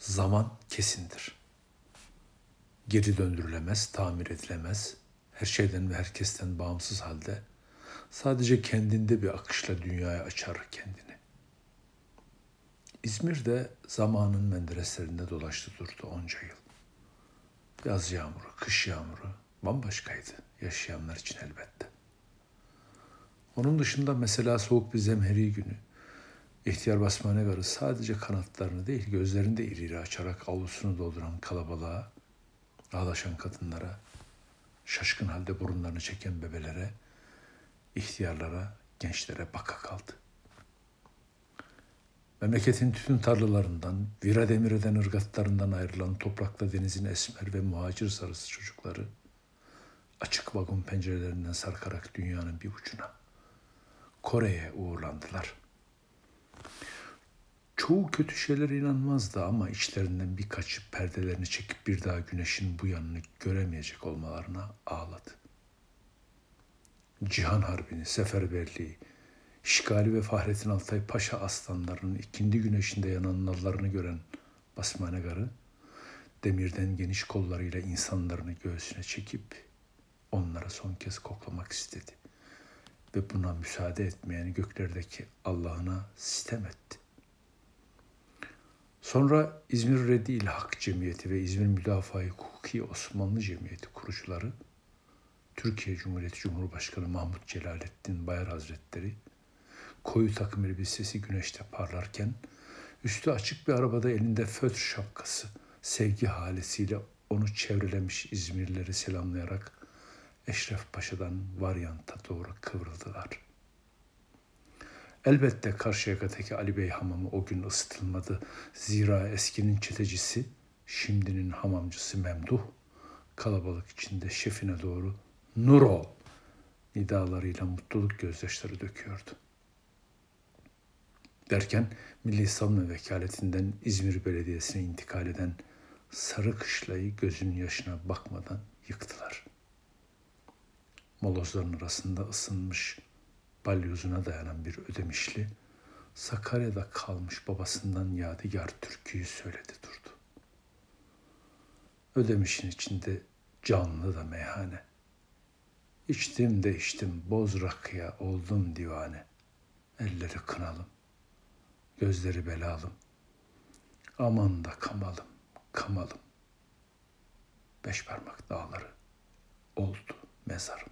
Zaman kesindir. Geri döndürülemez, tamir edilemez. Her şeyden ve herkesten bağımsız halde sadece kendinde bir akışla dünyaya açar kendini. İzmir'de zamanın mendereslerinde dolaştı durdu onca yıl. Yaz yağmuru, kış yağmuru bambaşkaydı yaşayanlar için elbette. Onun dışında mesela soğuk bir zemheri günü İhtiyar Basmane Garı sadece kanatlarını değil gözlerini de iri iri açarak avlusunu dolduran kalabalığa, ağlaşan kadınlara, şaşkın halde burunlarını çeken bebelere, ihtiyarlara, gençlere baka kaldı. Memleketin tütün tarlalarından, vira demireden ırgatlarından ayrılan toprakla denizin esmer ve muhacir sarısı çocukları, açık vagon pencerelerinden sarkarak dünyanın bir ucuna, Kore'ye uğurlandılar. Çoğu kötü şeylere inanmazdı ama içlerinden birkaçı perdelerini çekip bir daha güneşin bu yanını göremeyecek olmalarına ağladı. Cihan Harbi'ni, seferberliği, işgali ve Fahrettin Altay Paşa aslanlarının ikindi güneşinde yanan nallarını gören Basmane Garı, demirden geniş kollarıyla insanlarını göğsüne çekip onlara son kez koklamak istedi. Ve buna müsaade etmeyen göklerdeki Allah'ına sitem etti. Sonra İzmir Reddi İl Hak Cemiyeti ve İzmir Müdafaa Hukuki Osmanlı Cemiyeti kurucuları, Türkiye Cumhuriyeti Cumhurbaşkanı Mahmut Celalettin Bayar Hazretleri, koyu takım elbisesi güneşte parlarken, üstü açık bir arabada elinde fötr şapkası, sevgi halesiyle onu çevrelemiş İzmirlileri selamlayarak Eşref Paşa'dan varyanta doğru kıvrıldılar.'' Elbette Karşıyaka'daki Ali Bey hamamı o gün ısıtılmadı. Zira eskinin çetecisi, şimdinin hamamcısı Memduh, kalabalık içinde şefine doğru nur ol nidalarıyla mutluluk gözyaşları döküyordu. Derken Milli Savunma Vekaletinden İzmir Belediyesi'ne intikal eden sarı kışlayı gözünün yaşına bakmadan yıktılar. Molozların arasında ısınmış balyozuna dayanan bir ödemişli, Sakarya'da kalmış babasından yadigar türküyü söyledi durdu. Ödemişin içinde canlı da meyhane. İçtim de içtim boz rakıya oldum divane. Elleri kınalım, gözleri belalım. Aman da kamalım, kamalım. Beş parmak dağları oldu mezarım.